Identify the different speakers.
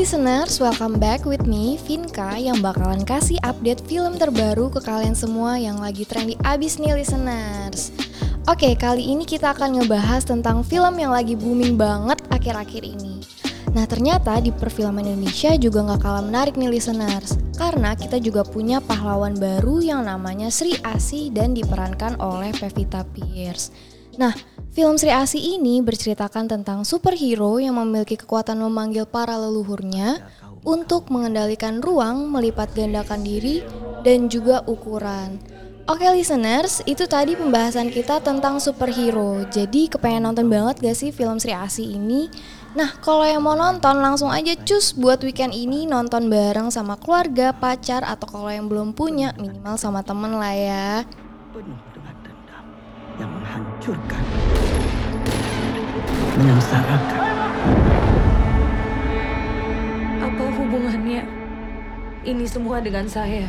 Speaker 1: listeners, welcome back with me, Vinka, yang bakalan kasih update film terbaru ke kalian semua yang lagi trendy abis nih listeners. Oke, kali ini kita akan ngebahas tentang film yang lagi booming banget akhir-akhir ini. Nah ternyata di perfilman Indonesia juga gak kalah menarik nih listeners Karena kita juga punya pahlawan baru yang namanya Sri Asi dan diperankan oleh Pevita Pierce Nah Film Sri Asi ini berceritakan tentang superhero yang memiliki kekuatan memanggil para leluhurnya untuk mengendalikan ruang, melipat gandakan diri, dan juga ukuran. Oke listeners, itu tadi pembahasan kita tentang superhero. Jadi kepengen nonton banget gak sih film Sri Asi ini? Nah kalau yang mau nonton langsung aja cus buat weekend ini nonton bareng sama keluarga, pacar, atau kalau yang belum punya minimal sama temen lah ya.
Speaker 2: penuh dengan dendam yang menghancurkan, menyengsarakan.
Speaker 3: Apa hubungannya ini semua dengan saya?